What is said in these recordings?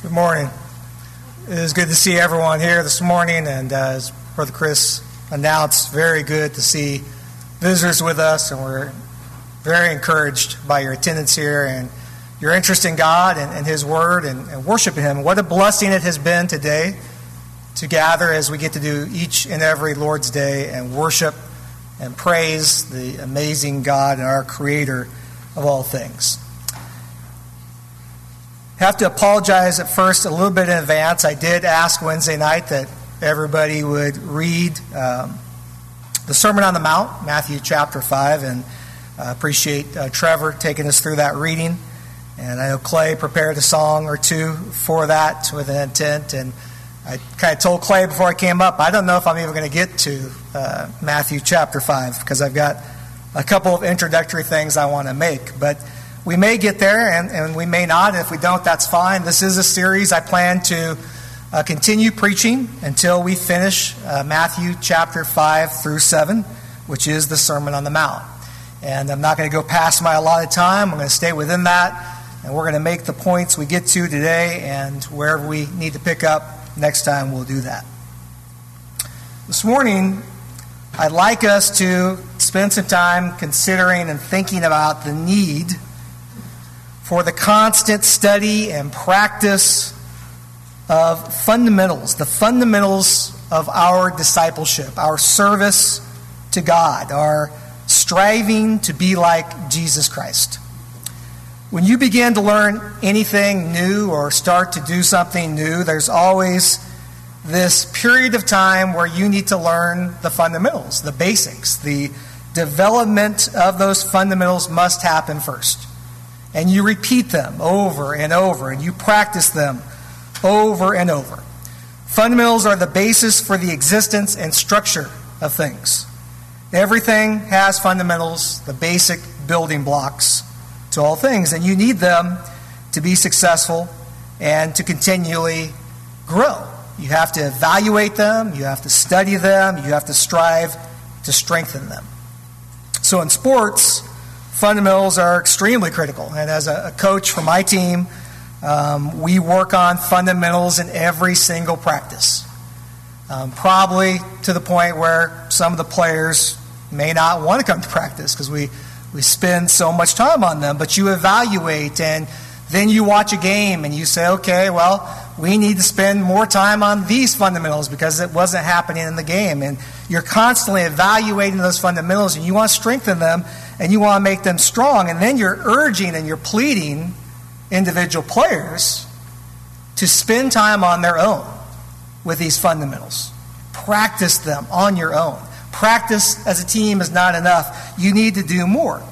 Good morning. It is good to see everyone here this morning, and uh, as Brother Chris announced, very good to see visitors with us, and we're very encouraged by your attendance here and your interest in God and, and His Word and, and worshiping Him. What a blessing it has been today to gather as we get to do each and every Lord's Day and worship and praise the amazing God and our Creator of all things have to apologize at first a little bit in advance. I did ask Wednesday night that everybody would read um, the Sermon on the Mount, Matthew chapter 5, and I appreciate uh, Trevor taking us through that reading. And I know Clay prepared a song or two for that with an intent. And I kind of told Clay before I came up, I don't know if I'm even going to get to uh, Matthew chapter 5 because I've got a couple of introductory things I want to make. But we may get there and, and we may not. If we don't, that's fine. This is a series I plan to uh, continue preaching until we finish uh, Matthew chapter 5 through 7, which is the Sermon on the Mount. And I'm not going to go past my allotted time. I'm going to stay within that. And we're going to make the points we get to today, and wherever we need to pick up next time, we'll do that. This morning, I'd like us to spend some time considering and thinking about the need for the constant study and practice of fundamentals, the fundamentals of our discipleship, our service to God, our striving to be like Jesus Christ. When you begin to learn anything new or start to do something new, there's always this period of time where you need to learn the fundamentals, the basics. The development of those fundamentals must happen first and you repeat them over and over, and you practice them over and over. Fundamentals are the basis for the existence and structure of things. Everything has fundamentals, the basic building blocks to all things, and you need them to be successful and to continually grow. You have to evaluate them, you have to study them, you have to strive to strengthen them. So in sports, fundamentals are extremely critical. And as a, coach for my team, um, we work on fundamentals in every single practice. Um, probably to the point where some of the players may not want to come to practice because we, we spend so much time on them. But you evaluate and then you watch a game and you say, okay, well, we need to spend more time on these fundamentals because it wasn't happening in the game. And you're constantly evaluating those fundamentals and you want to strengthen them and you want to make them strong. And then you're urging and you're pleading individual players to spend time on their own with these fundamentals. Practice them on your own. Practice as a team is not enough. You need to do more.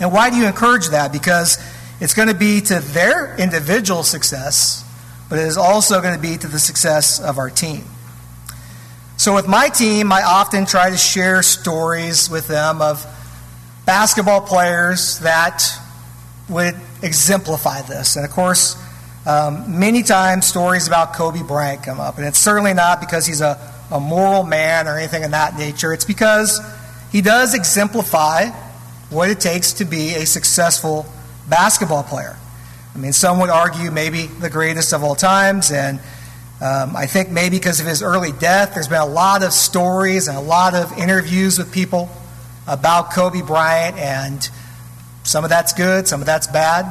And why do you encourage that? Because it's going to be to their individual success, but it is also going to be to the success of our team. So, with my team, I often try to share stories with them of basketball players that would exemplify this. And of course, um, many times stories about Kobe Bryant come up. And it's certainly not because he's a, a moral man or anything of that nature, it's because he does exemplify what it takes to be a successful basketball player. I mean, some would argue maybe the greatest of all times, and um, I think maybe because of his early death, there's been a lot of stories and a lot of interviews with people about Kobe Bryant, and some of that's good, some of that's bad.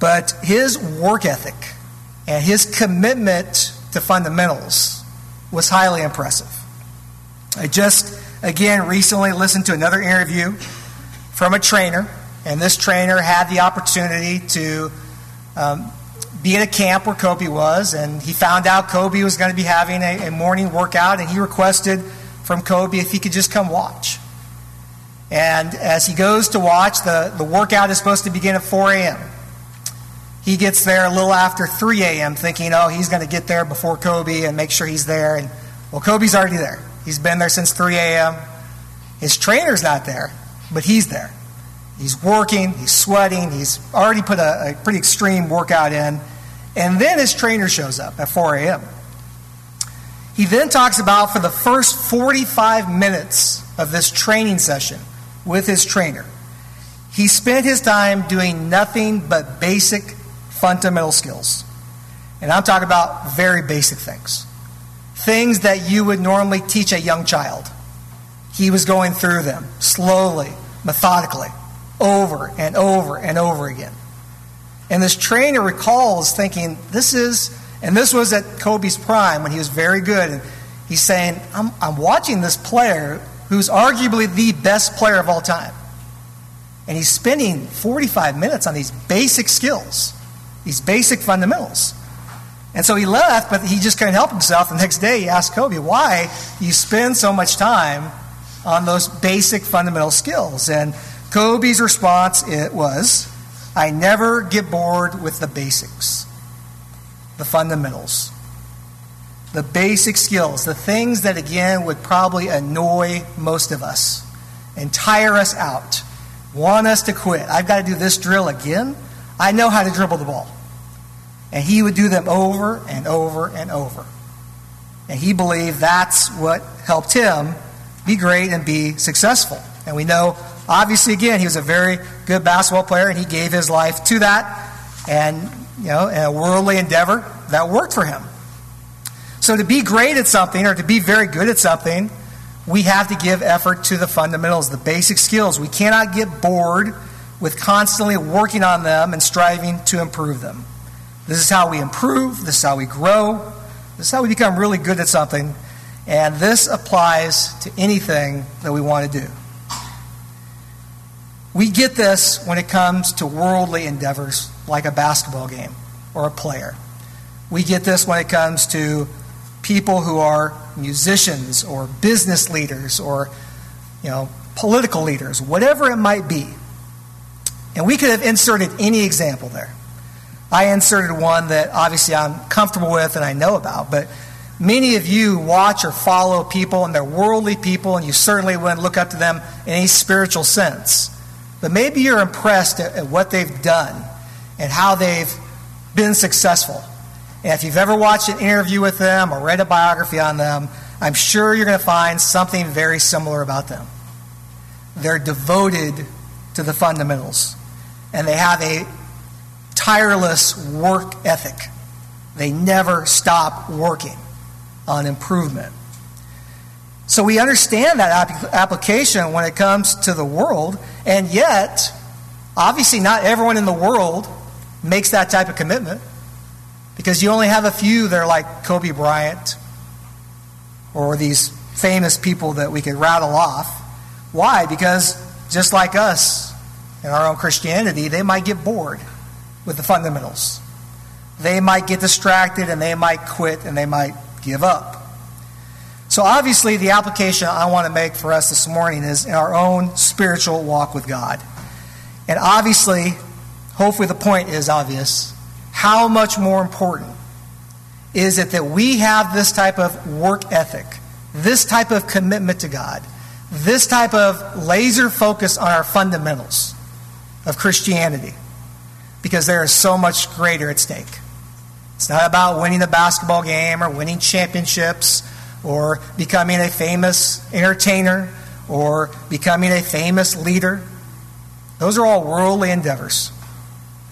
But his work ethic and his commitment to fundamentals was highly impressive. I just, again, recently listened to another interview from a trainer, and this trainer had the opportunity to um, be at a camp where Kobe was, and he found out Kobe was going to be having a, a morning workout, and he requested from Kobe if he could just come watch. And as he goes to watch, the, the workout is supposed to begin at 4 a.m. He gets there a little after 3 a.m., thinking, oh, he's going to get there before Kobe and make sure he's there. And well, Kobe's already there. He's been there since 3 a.m. His trainer's not there, but he's there. He's working, he's sweating, he's already put a, a pretty extreme workout in. And then his trainer shows up at 4 a.m. He then talks about for the first 45 minutes of this training session, with his trainer. He spent his time doing nothing but basic fundamental skills. And I'm talking about very basic things. Things that you would normally teach a young child. He was going through them slowly, methodically, over and over and over again. And this trainer recalls thinking, this is, and this was at Kobe's prime when he was very good. And he's saying, I'm, I'm watching this player who's arguably the best player of all time. And he's spending 45 minutes on these basic skills, these basic fundamentals. And so he left, but he just couldn't help himself. The next day, he asked Kobe, why you spend so much time on those basic fundamental skills? And Kobe's response it was, I never get bored with the basics, the fundamentals, the basic skills, the things that, again, would probably annoy most of us and tire us out, want us to quit. I've got to do this drill again. I know how to dribble the ball. And he would do them over and over and over. And he believed that's what helped him be great and be successful. And we know, obviously, again, he was a very good basketball player and he gave his life to that. And, you know, in a worldly endeavor, that worked for him. So to be great at something or to be very good at something, we have to give effort to the fundamentals, the basic skills. We cannot get bored with constantly working on them and striving to improve them. This is how we improve, this is how we grow, this is how we become really good at something, and this applies to anything that we want to do. We get this when it comes to worldly endeavors like a basketball game or a player. We get this when it comes to people who are musicians or business leaders or you know political leaders, whatever it might be. And we could have inserted any example there. I inserted one that obviously I'm comfortable with and I know about, but many of you watch or follow people and they're worldly people, and you certainly wouldn't look up to them in any spiritual sense. But maybe you're impressed at, at what they've done and how they've been successful. And if you've ever watched an interview with them or read a biography on them, I'm sure you're going to find something very similar about them. They're devoted to the fundamentals, and they have a tireless work ethic. They never stop working on improvement. So we understand that application when it comes to the world, and yet, obviously, not everyone in the world makes that type of commitment because you only have a few that are like Kobe Bryant or these famous people that we could rattle off. Why? Because just like us in our own Christianity, they might get bored with the fundamentals. They might get distracted and they might quit and they might give up. So, obviously, the application I want to make for us this morning is in our own spiritual walk with God. And obviously, hopefully, the point is obvious. How much more important is it that we have this type of work ethic, this type of commitment to God, this type of laser focus on our fundamentals of Christianity? because there is so much greater at stake. It's not about winning the basketball game or winning championships or becoming a famous entertainer or becoming a famous leader. Those are all worldly endeavors,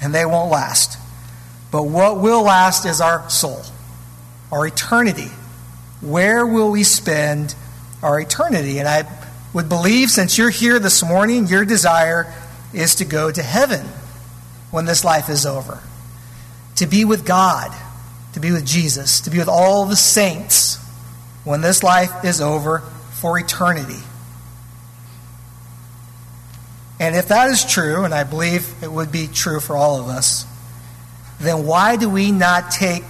and they won't last. But what will last is our soul, our eternity. Where will we spend our eternity? And I would believe, since you're here this morning, your desire is to go to heaven when this life is over. To be with God, to be with Jesus, to be with all the saints when this life is over for eternity. And if that is true, and I believe it would be true for all of us, then why do we not take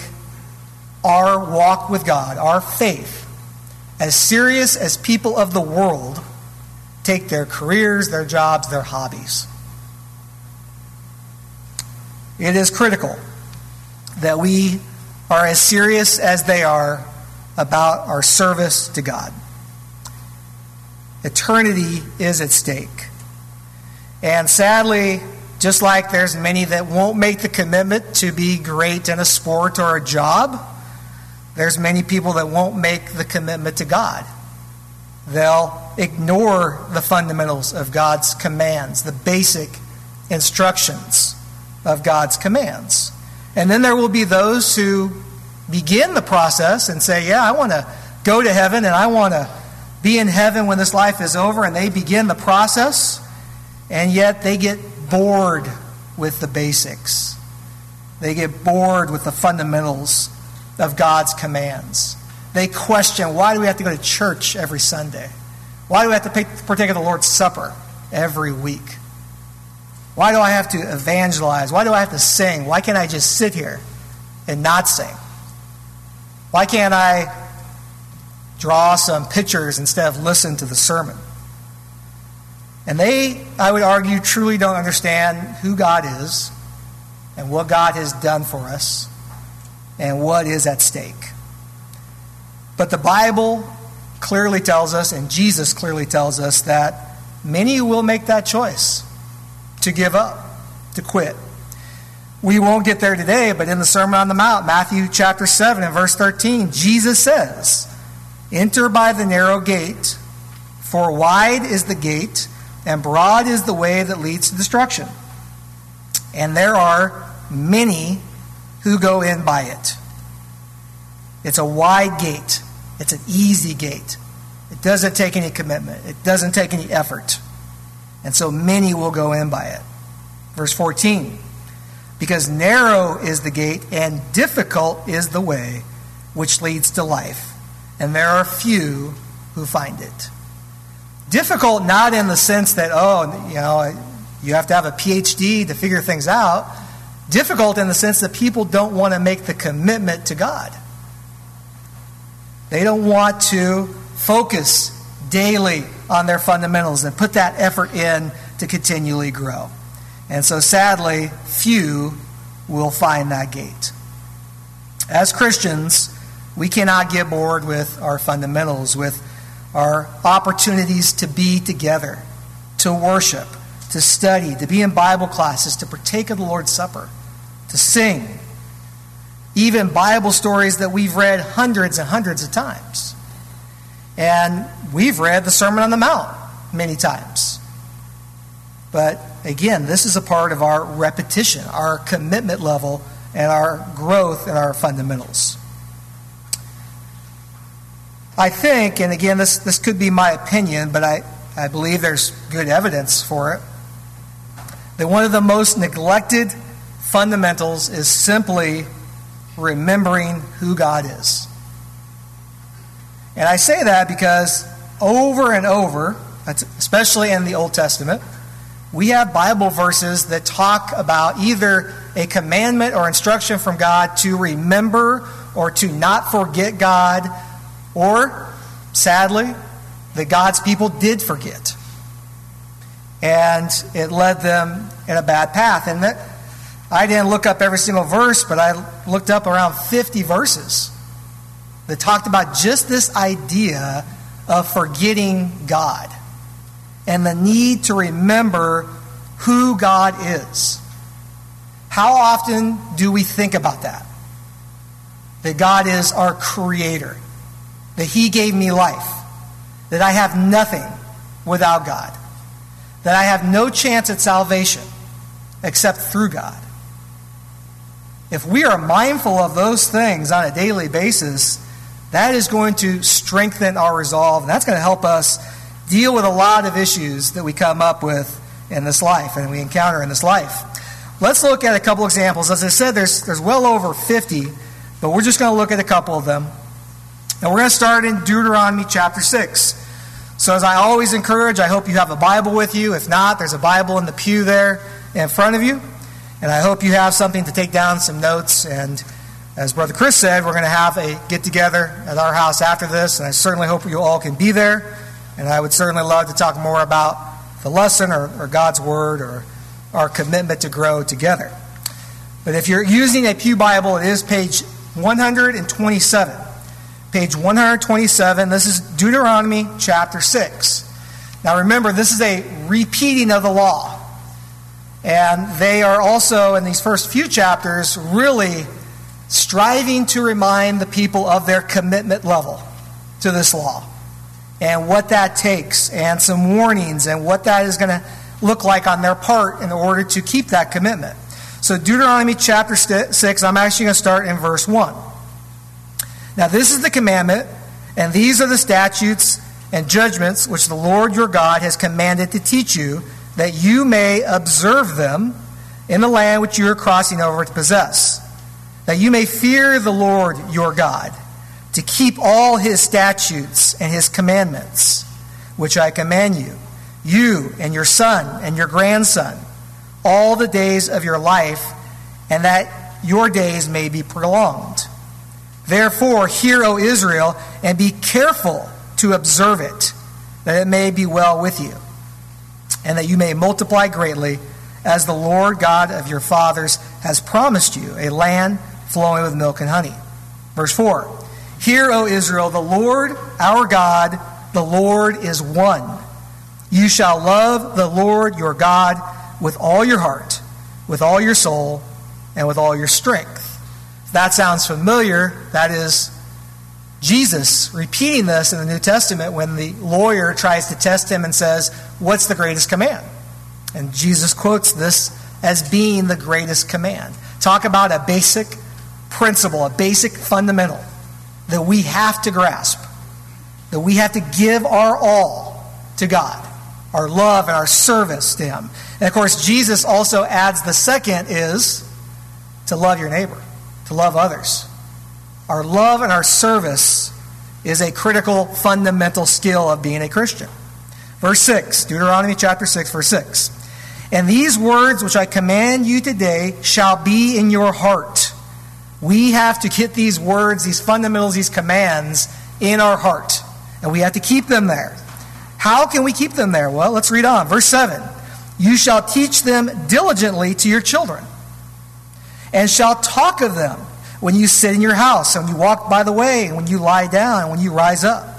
our walk with God, our faith, as serious as people of the world take their careers, their jobs, their hobbies? It is critical that we are as serious as they are about our service to God. Eternity is at stake. And sadly, just like there's many that won't make the commitment to be great in a sport or a job, there's many people that won't make the commitment to God. They'll ignore the fundamentals of God's commands, the basic instructions of God's commands. And then there will be those who begin the process and say, Yeah, I want to go to heaven and I want to be in heaven when this life is over. And they begin the process, and yet they get bored with the basics. They get bored with the fundamentals of God's commands. They question why do we have to go to church every Sunday? Why do we have to partake of the Lord's Supper every week? Why do I have to evangelize? Why do I have to sing? Why can't I just sit here and not sing? Why can't I draw some pictures instead of listen to the sermon? And they, I would argue, truly don't understand who God is and what God has done for us and what is at stake. But the Bible clearly tells us, and Jesus clearly tells us, that many will make that choice to give up, to quit. We won't get there today, but in the Sermon on the Mount, Matthew chapter 7 and verse 13, Jesus says, Enter by the narrow gate, for wide is the gate, and broad is the way that leads to destruction. And there are many who go in by it. It's a wide gate, it's an easy gate. It doesn't take any commitment, it doesn't take any effort. And so many will go in by it. Verse 14 Because narrow is the gate, and difficult is the way which leads to life, and there are few who find it. Difficult, not in the sense that, oh, you know, you have to have a PhD to figure things out. Difficult in the sense that people don't want to make the commitment to God. They don't want to focus daily on their fundamentals and put that effort in to continually grow. And so, sadly, few will find that gate. As Christians, we cannot get bored with our fundamentals, with our opportunities to be together, to worship, to study, to be in Bible classes, to partake of the Lord's Supper, to sing, even Bible stories that we've read hundreds and hundreds of times. And we've read the Sermon on the Mount many times. But again, this is a part of our repetition, our commitment level, and our growth in our fundamentals. I think, and again, this, this could be my opinion, but I, I believe there's good evidence for it, that one of the most neglected fundamentals is simply remembering who God is. And I say that because over and over, especially in the Old Testament, we have Bible verses that talk about either a commandment or instruction from God to remember or to not forget God, or, sadly, that God's people did forget. And it led them in a bad path. And that, I didn't look up every single verse, but I looked up around 50 verses that talked about just this idea of forgetting God and the need to remember who God is. How often do we think about that? That God is our creator, that He gave me life, that I have nothing without God, that I have no chance at salvation except through God. If we are mindful of those things on a daily basis, that is going to strengthen our resolve, and that's going to help us deal with a lot of issues that we come up with in this life and we encounter in this life. Let's look at a couple examples. As I said, there's, there's well over 50, but we're just going to look at a couple of them. And we're going to start in Deuteronomy chapter 6. So, as I always encourage, I hope you have a Bible with you. If not, there's a Bible in the pew there in front of you. And I hope you have something to take down some notes and as Brother Chris said, we're going to have a get together at our house after this, and I certainly hope you all can be there. And I would certainly love to talk more about the lesson or, or God's Word or our commitment to grow together. But if you're using a Pew Bible, it is page 127. Page 127, this is Deuteronomy chapter 6. Now remember, this is a repeating of the law. And they are also, in these first few chapters, really striving to remind the people of their commitment level to this law and what that takes, and some warnings and what that is going to look like on their part in order to keep that commitment. So, Deuteronomy chapter 6, I'm actually going to start in verse 1. Now, this is the commandment, and these are the statutes and judgments which the Lord your God has commanded to teach you, that you may observe them in the land which you are crossing over to possess, that you may fear the Lord your God, to keep all his statutes and his commandments, which I command you, you and your son and your grandson, all the days of your life, and that your days may be prolonged. Therefore, hear, O Israel, and be careful to observe it, that it may be well with you, and that you may multiply greatly, as the Lord God of your fathers has promised you, a land flowing with milk and honey. Verse 4 Hear, O Israel, the Lord our God, the Lord is one. You shall love the Lord your God with all your heart, with all your soul, and with all your strength. If that sounds familiar, that is Jesus repeating this in the New Testament when the lawyer tries to test him and says, What's the greatest command? And Jesus quotes this as being the greatest command. Talk about a basic principle, a basic fundamental that we have to grasp, that we have to give our all to God, our love and our service to Him. And of course, Jesus also adds the second is to love your neighbor, to love others. Our love and our service is a critical, fundamental skill of being a Christian. Verse 6, Deuteronomy chapter 6, verse 6. And these words which I command you today shall be in your heart. We have to get these words, these fundamentals, these commands in our heart. And we have to keep them there. How can we keep them there? Well, let's read on. Verse 7 You shall teach them diligently to your children, and shall talk of them when you sit in your house, and when you walk by the way, and when you lie down, and when you rise up.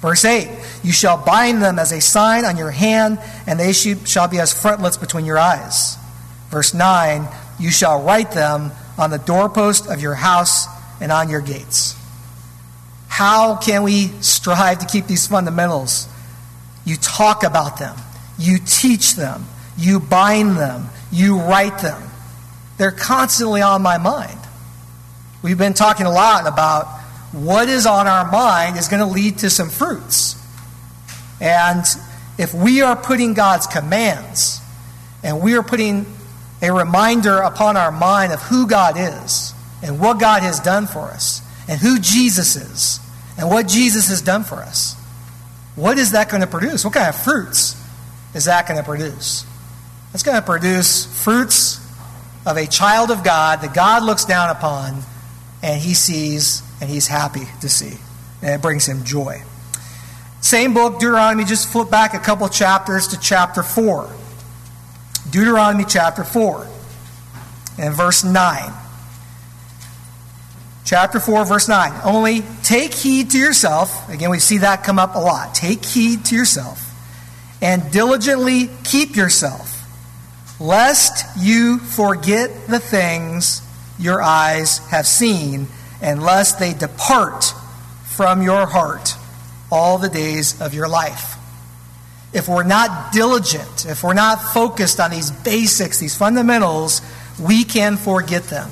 Verse 8 You shall bind them as a sign on your hand, and they shall be as frontlets between your eyes. Verse 9 You shall write them on the doorpost of your house and on your gates. How can we strive to keep these fundamentals? You talk about them, you teach them, you bind them, you write them. They're constantly on my mind. We've been talking a lot about what is on our mind is going to lead to some fruits. And if we are putting God's commands and we are putting a reminder upon our mind of who God is and what God has done for us and who Jesus is and what Jesus has done for us, what is that going to produce? What kind of fruits is that going to produce? It's going to produce fruits of a child of God that God looks down upon and he sees and he's happy to see. And it brings him joy. Same book, Deuteronomy, just flip back a couple chapters to chapter 4. Deuteronomy chapter 4 and verse 9. Chapter 4, verse 9. Only take heed to yourself. Again, we see that come up a lot. Take heed to yourself and diligently keep yourself, lest you forget the things your eyes have seen, and lest they depart from your heart all the days of your life. If we're not diligent, if we're not focused on these basics, these fundamentals, we can forget them.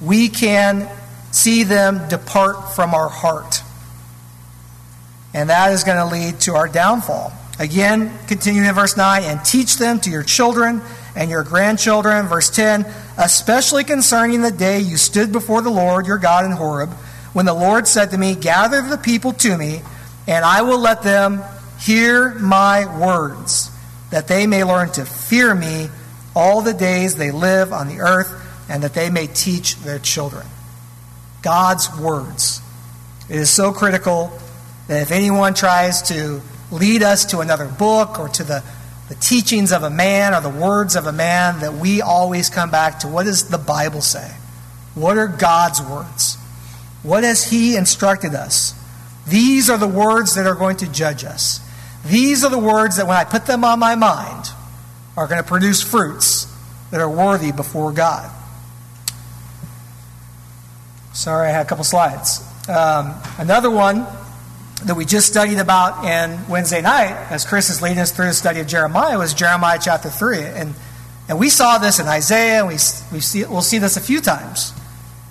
We can see them depart from our heart. And that is going to lead to our downfall. Again, continuing in verse 9, and teach them to your children and your grandchildren. Verse 10 Especially concerning the day you stood before the Lord your God in Horeb, when the Lord said to me, Gather the people to me, and I will let them hear my words, that they may learn to fear me all the days they live on the earth, and that they may teach their children. God's words. It is so critical that if anyone tries to lead us to another book or to the the teachings of a man or the words of a man that we always come back to what does the Bible say? What are God's words? What has He instructed us? These are the words that are going to judge us. These are the words that, when I put them on my mind, are going to produce fruits that are worthy before God. Sorry, I had a couple slides. Um, another one that we just studied about in Wednesday night, as Chris is leading us through the study of Jeremiah, was Jeremiah chapter 3. And, and we saw this in Isaiah, and we, we see, we'll see this a few times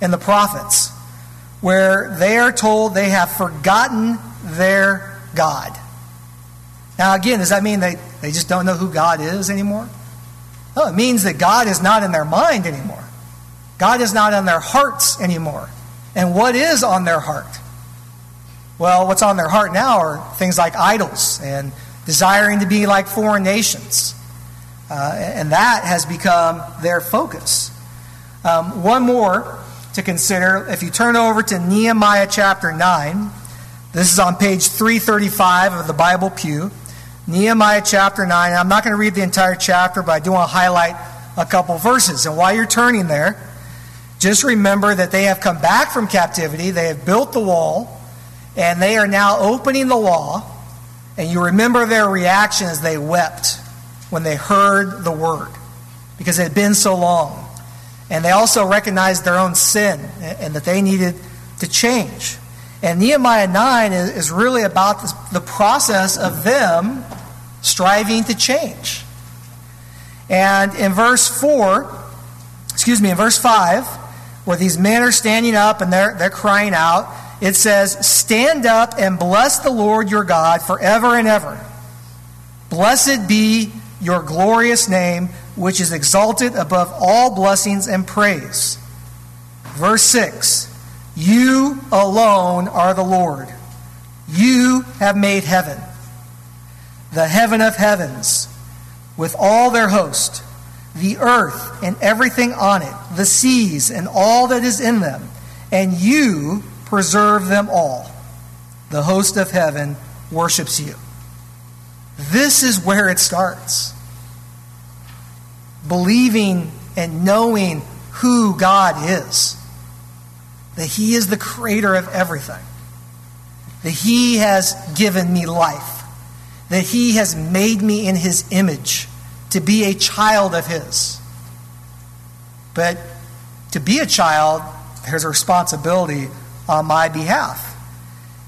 in the prophets, where they are told they have forgotten their God. Now, again, does that mean they, they just don't know who God is anymore? No, it means that God is not in their mind anymore. God is not in their hearts anymore. And what is on their heart? Well, what's on their heart now are things like idols and desiring to be like foreign nations. Uh, and that has become their focus. Um, one more to consider. If you turn over to Nehemiah chapter 9, this is on page 335 of the Bible Pew. Nehemiah chapter 9. I'm not going to read the entire chapter, but I do want to highlight a couple verses. And while you're turning there, just remember that they have come back from captivity, they have built the wall, and they are now opening the law. And you remember their reaction as they wept when they heard the word because it had been so long. And they also recognized their own sin and that they needed to change. And Nehemiah 9 is really about the process of them striving to change. And in verse 4, excuse me, in verse 5, where these men are standing up and they're, they're crying out, it says, Stand up and bless the Lord your God forever and ever. Blessed be your glorious name, which is exalted above all blessings and praise. Verse 6 You alone are the Lord. You have made heaven, the heaven of heavens, with all their host, the earth and everything on it, the seas and all that is in them, and you preserve them all. The host of heaven worships you. This is where it starts. Believing and knowing who God is. That He is the creator of everything. That He has given me life. That He has made me in His image to be a child of His. But to be a child, there's a responsibility on my behalf.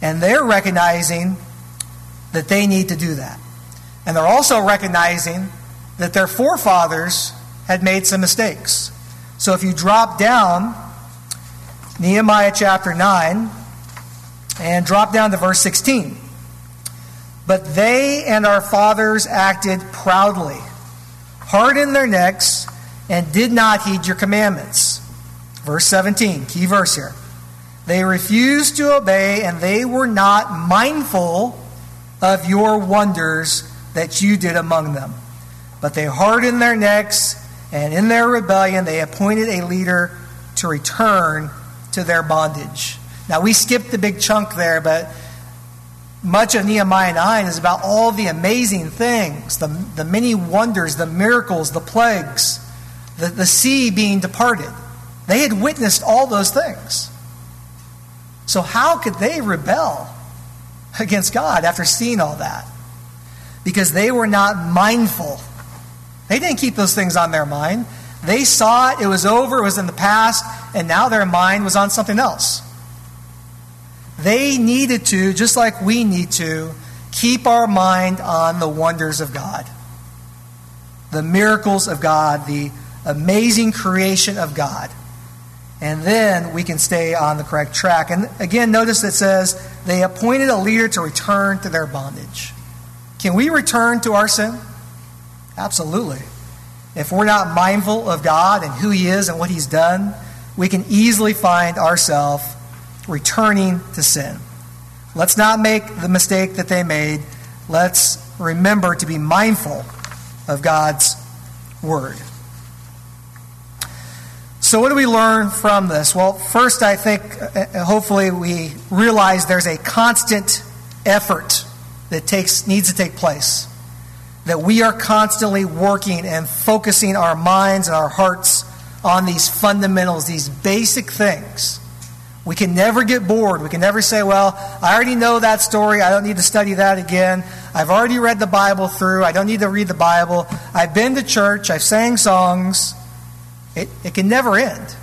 And they're recognizing that they need to do that. And they're also recognizing that their forefathers had made some mistakes. So if you drop down Nehemiah chapter 9 and drop down to verse 16. But they and our fathers acted proudly, hardened their necks, and did not heed your commandments. Verse 17, key verse here. They refused to obey, and they were not mindful of your wonders that you did among them. But they hardened their necks, and in their rebellion, they appointed a leader to return to their bondage. Now, we skipped the big chunk there, but much of Nehemiah 9 is about all the amazing things, the, the many wonders, the miracles, the plagues, the, the sea being departed. They had witnessed all those things. So, how could they rebel against God after seeing all that? because they were not mindful. They didn't keep those things on their mind. They saw it, it was over, it was in the past, and now their mind was on something else. They needed to, just like we need to, keep our mind on the wonders of God, the miracles of God, the amazing creation of God. And then we can stay on the correct track. And again, notice it says they appointed a leader to return to their bondage. Can we return to our sin? Absolutely. If we're not mindful of God and who He is and what He's done, we can easily find ourselves returning to sin. Let's not make the mistake that they made. Let's remember to be mindful of God's Word. So, what do we learn from this? Well, first, I think uh, hopefully we realize there's a constant effort that takes, needs to take place. That we are constantly working and focusing our minds and our hearts on these fundamentals, these basic things. We can never get bored. We can never say, well, I already know that story. I don't need to study that again. I've already read the Bible through. I don't need to read the Bible. I've been to church. I've sang songs. It, it can never end.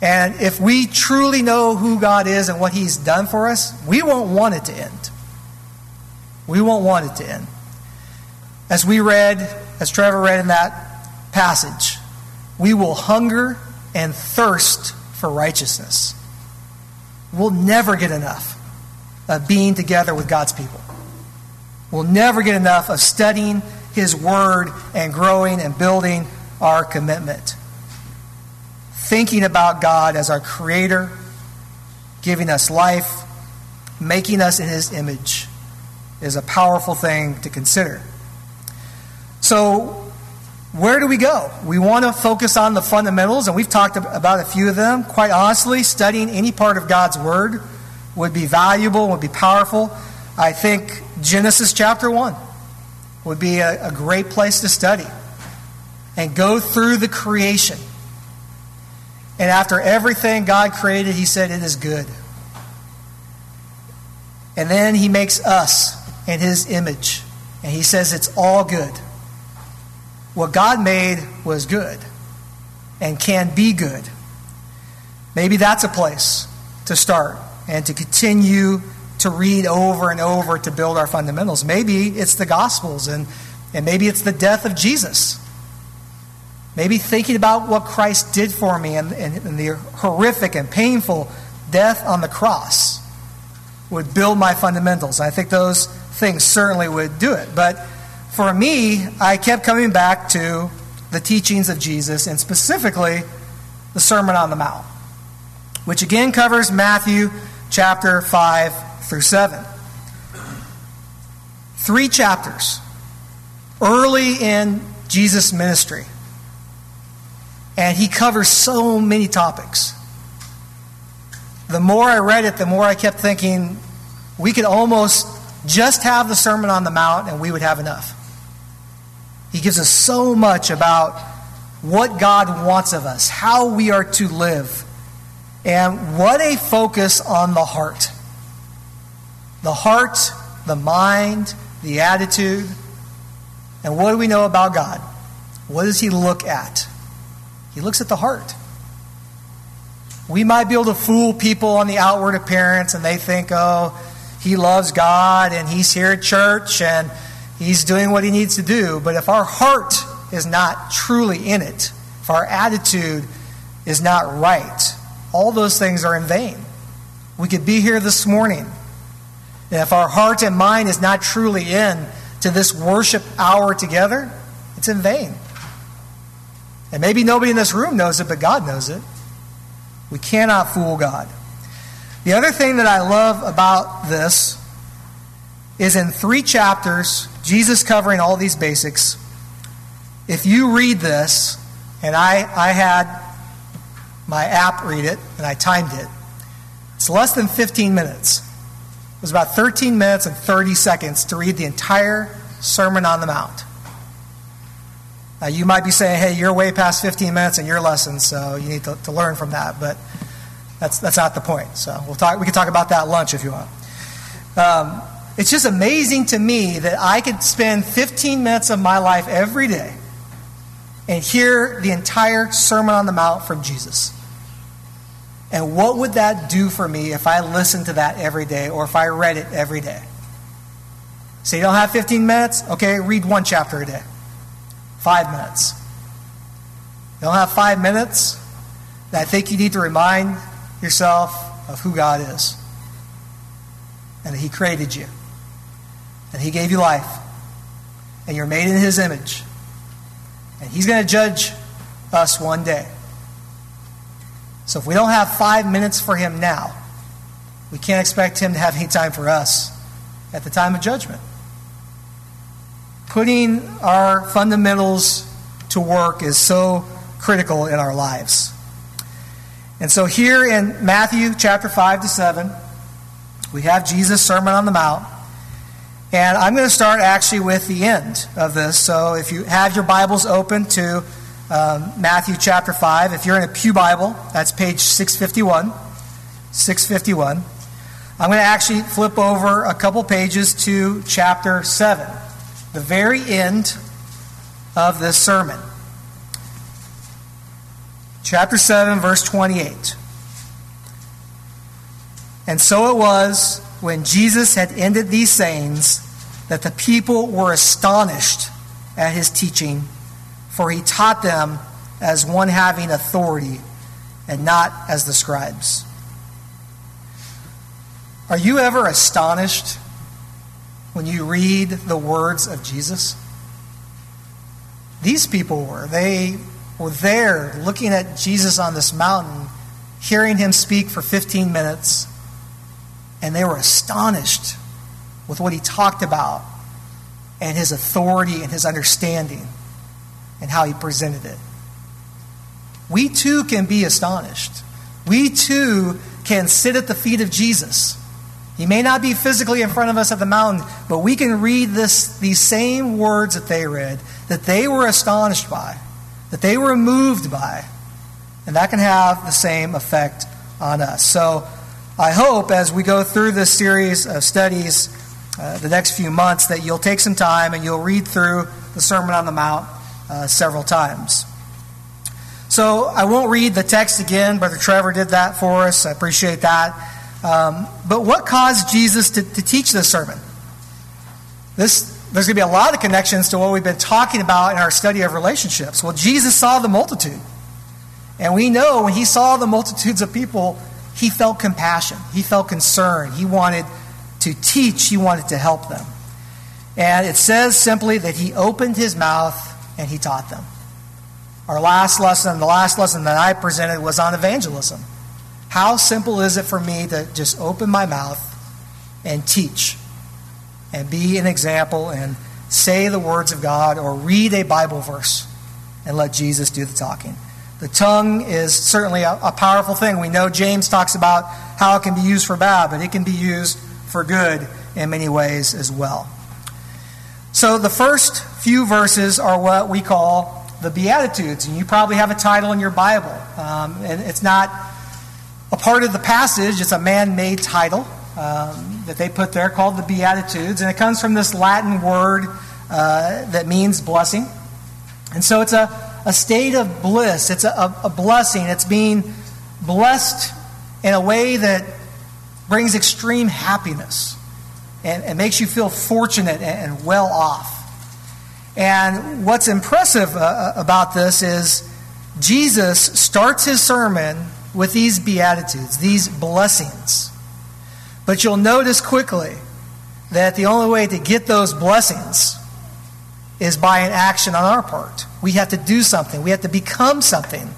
And if we truly know who God is and what He's done for us, we won't want it to end. We won't want it to end. As we read, as Trevor read in that passage, we will hunger and thirst for righteousness. We'll never get enough of being together with God's people. We'll never get enough of studying His Word and growing and building our commitment. Thinking about God as our Creator, giving us life, making us in His image is a powerful thing to consider. So, where do we go? We want to focus on the fundamentals, and we've talked about a few of them. Quite honestly, studying any part of God's Word would be valuable, would be powerful. I think Genesis chapter 1 would be a, a great place to study and go through the creation. And after everything God created, He said, It is good. And then He makes us in His image. And He says, It's all good. What God made was good and can be good. Maybe that's a place to start and to continue to read over and over to build our fundamentals. Maybe it's the Gospels and, and maybe it's the death of Jesus. Maybe thinking about what Christ did for me and, and, and the horrific and painful death on the cross would build my fundamentals. I think those things certainly would do it. But for me, I kept coming back to the teachings of Jesus and specifically the Sermon on the Mount, which again covers Matthew chapter 5 through 7. Three chapters early in Jesus' ministry. And he covers so many topics. The more I read it, the more I kept thinking we could almost just have the Sermon on the Mount and we would have enough. He gives us so much about what God wants of us, how we are to live, and what a focus on the heart. The heart, the mind, the attitude. And what do we know about God? What does He look at? He looks at the heart. We might be able to fool people on the outward appearance, and they think, oh, he loves God and he's here at church and he's doing what he needs to do. But if our heart is not truly in it, if our attitude is not right, all those things are in vain. We could be here this morning. And if our heart and mind is not truly in to this worship hour together, it's in vain. And maybe nobody in this room knows it, but God knows it. We cannot fool God. The other thing that I love about this is in three chapters, Jesus covering all these basics. If you read this, and I, I had my app read it, and I timed it, it's less than 15 minutes. It was about 13 minutes and 30 seconds to read the entire Sermon on the Mount. Now, you might be saying, hey, you're way past 15 minutes in your lesson, so you need to, to learn from that. But that's, that's not the point. So we'll talk, we can talk about that lunch if you want. Um, it's just amazing to me that I could spend 15 minutes of my life every day and hear the entire Sermon on the Mount from Jesus. And what would that do for me if I listened to that every day or if I read it every day? So you don't have 15 minutes? Okay, read one chapter a day. Five minutes. You don't have five minutes? That I think you need to remind yourself of who God is and that He created you and He gave you life and you're made in His image. And He's going to judge us one day. So if we don't have five minutes for Him now, we can't expect Him to have any time for us at the time of judgment. Putting our fundamentals to work is so critical in our lives. And so here in Matthew chapter 5 to 7, we have Jesus' Sermon on the Mount. And I'm going to start actually with the end of this. So if you have your Bibles open to um, Matthew chapter 5, if you're in a Pew Bible, that's page 651. 651. I'm going to actually flip over a couple pages to chapter 7, the very end of this sermon chapter 7, verse 28. And so it was when Jesus had ended these sayings that the people were astonished at his teaching, for he taught them as one having authority and not as the scribes. Are you ever astonished when you read the words of Jesus? These people were. They were there looking at Jesus on this mountain, hearing him speak for 15 minutes, and they were astonished with what he talked about and his authority and his understanding and how he presented it. We too can be astonished. We too can sit at the feet of Jesus. He may not be physically in front of us at the mountain, but we can read this, these same words that they read, that they were astonished by, that they were moved by, and that can have the same effect on us. So I hope as we go through this series of studies uh, the next few months that you'll take some time and you'll read through the Sermon on the Mount uh, several times. So I won't read the text again. Brother Trevor did that for us. I appreciate that. Um, but what caused Jesus to, to teach this sermon? This, there's going to be a lot of connections to what we've been talking about in our study of relationships. Well, Jesus saw the multitude. And we know when he saw the multitudes of people, he felt compassion. He felt concern. He wanted to teach, he wanted to help them. And it says simply that he opened his mouth and he taught them. Our last lesson, the last lesson that I presented was on evangelism. How simple is it for me to just open my mouth and teach and be an example and say the words of God or read a Bible verse and let Jesus do the talking? The tongue is certainly a, a powerful thing. We know James talks about how it can be used for bad, but it can be used for good in many ways as well. So the first few verses are what we call the Beatitudes, and you probably have a title in your Bible. Um, and it's not a part of the passage, it's a man made title um, that they put there called the Beatitudes, and it comes from this Latin word uh, that means blessing. And so it's a, a state of bliss, it's a, a blessing, it's being blessed in a way that brings extreme happiness and, and makes you feel fortunate and, and well off. And what's impressive uh, uh, about this is Jesus starts his sermon with these beatitudes, these blessings. But you'll notice quickly that the only way to get those blessings is by an action on our part. We have to do something, we have to become something.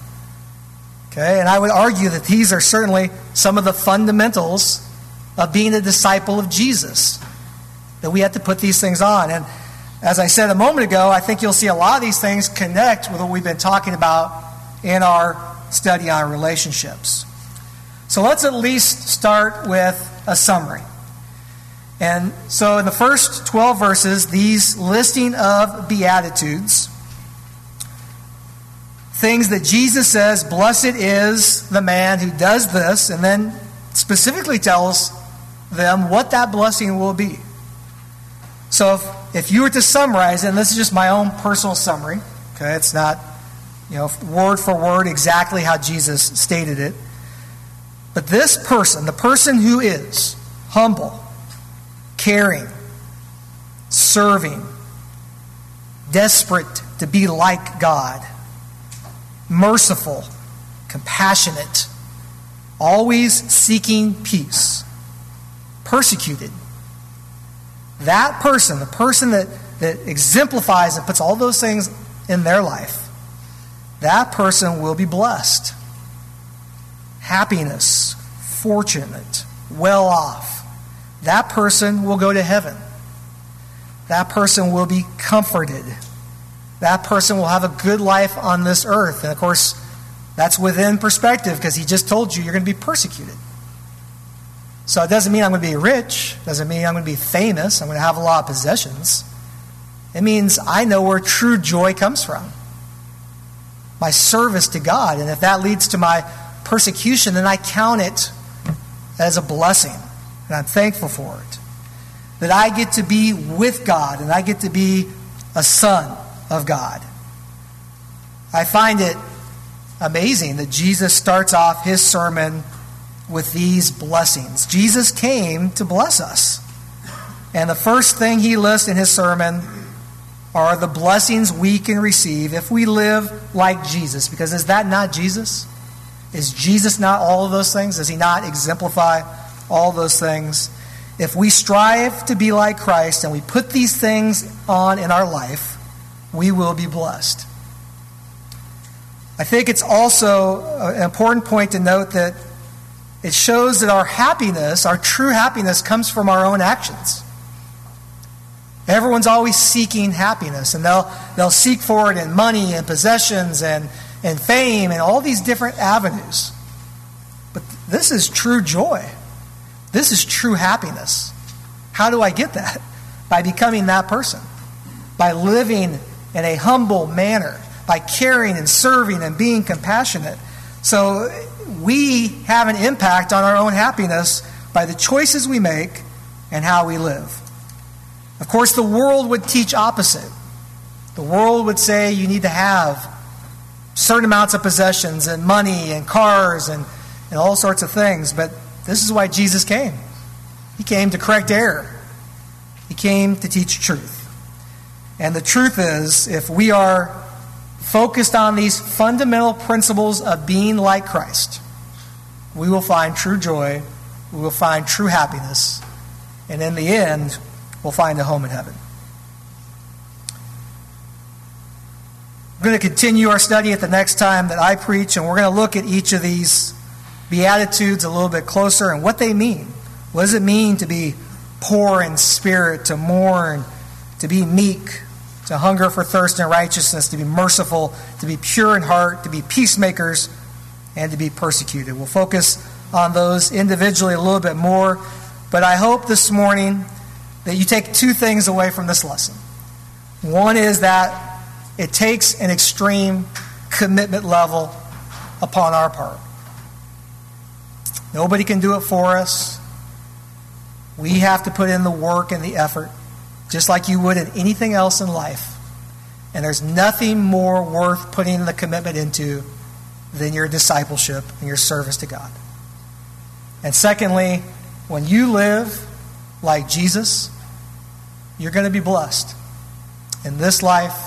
Okay, and I would argue that these are certainly some of the fundamentals of being a disciple of Jesus. That we have to put these things on. And as I said a moment ago, I think you'll see a lot of these things connect with what we've been talking about in our study on relationships. So let's at least start with a summary. And so in the first 12 verses, these listing of Beatitudes, things that Jesus says, blessed is the man who does this, and then specifically tells them what that blessing will be. So if if you were to summarize, and this is just my own personal summary, okay, it's not, you know, word for word exactly how Jesus stated it. But this person, the person who is humble, caring, serving, desperate to be like God, merciful, compassionate, always seeking peace, persecuted, that person, the person that, that exemplifies and puts all those things in their life, that person will be blessed. Happiness, fortunate, well off. That person will go to heaven. That person will be comforted. That person will have a good life on this earth. And of course, that's within perspective because he just told you you're going to be persecuted. So it doesn't mean I'm going to be rich, it doesn't mean I'm going to be famous, I'm going to have a lot of possessions. It means I know where true joy comes from. My service to God. And if that leads to my persecution, then I count it as a blessing. And I'm thankful for it. That I get to be with God and I get to be a son of God. I find it amazing that Jesus starts off his sermon with these blessings. Jesus came to bless us. And the first thing he lists in his sermon are the blessings we can receive if we live like Jesus. Because is that not Jesus? Is Jesus not all of those things? Does he not exemplify all those things? If we strive to be like Christ and we put these things on in our life, we will be blessed. I think it's also an important point to note that it shows that our happiness, our true happiness, comes from our own actions. Everyone's always seeking happiness, and they'll, they'll seek for it in money and possessions and, and fame and all these different avenues. But this is true joy. This is true happiness. How do I get that? By becoming that person, by living in a humble manner, by caring and serving and being compassionate. So we have an impact on our own happiness by the choices we make and how we live. Of course, the world would teach opposite. The world would say you need to have certain amounts of possessions and money and cars and, and all sorts of things. But this is why Jesus came. He came to correct error, He came to teach truth. And the truth is, if we are focused on these fundamental principles of being like Christ, we will find true joy, we will find true happiness, and in the end, we'll find a home in heaven. We're going to continue our study at the next time that I preach, and we're going to look at each of these Beatitudes a little bit closer and what they mean. What does it mean to be poor in spirit, to mourn, to be meek, to hunger for thirst and righteousness, to be merciful, to be pure in heart, to be peacemakers, and to be persecuted. We'll focus on those individually a little bit more, but I hope this morning that you take two things away from this lesson. One is that it takes an extreme commitment level upon our part. Nobody can do it for us. We have to put in the work and the effort just like you would in anything else in life. And there's nothing more worth putting the commitment into than your discipleship and your service to God. And secondly, when you live like Jesus, you're going to be blessed in this life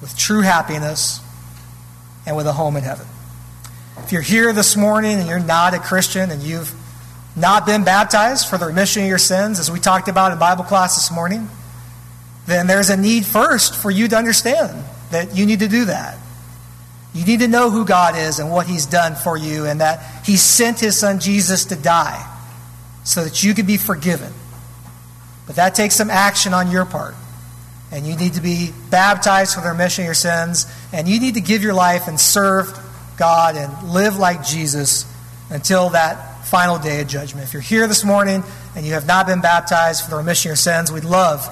with true happiness and with a home in heaven. If you're here this morning and you're not a Christian and you've not been baptized for the remission of your sins, as we talked about in Bible class this morning, then there's a need first for you to understand that you need to do that. You need to know who God is and what He's done for you, and that He sent His Son Jesus to die so that you could be forgiven. But that takes some action on your part. And you need to be baptized for the remission of your sins, and you need to give your life and serve God and live like Jesus until that final day of judgment. If you're here this morning and you have not been baptized for the remission of your sins, we'd love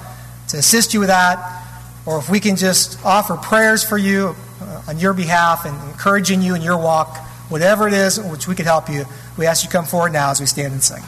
to assist you with that, or if we can just offer prayers for you uh, on your behalf and encouraging you in your walk, whatever it is in which we can help you, we ask you to come forward now as we stand and sing.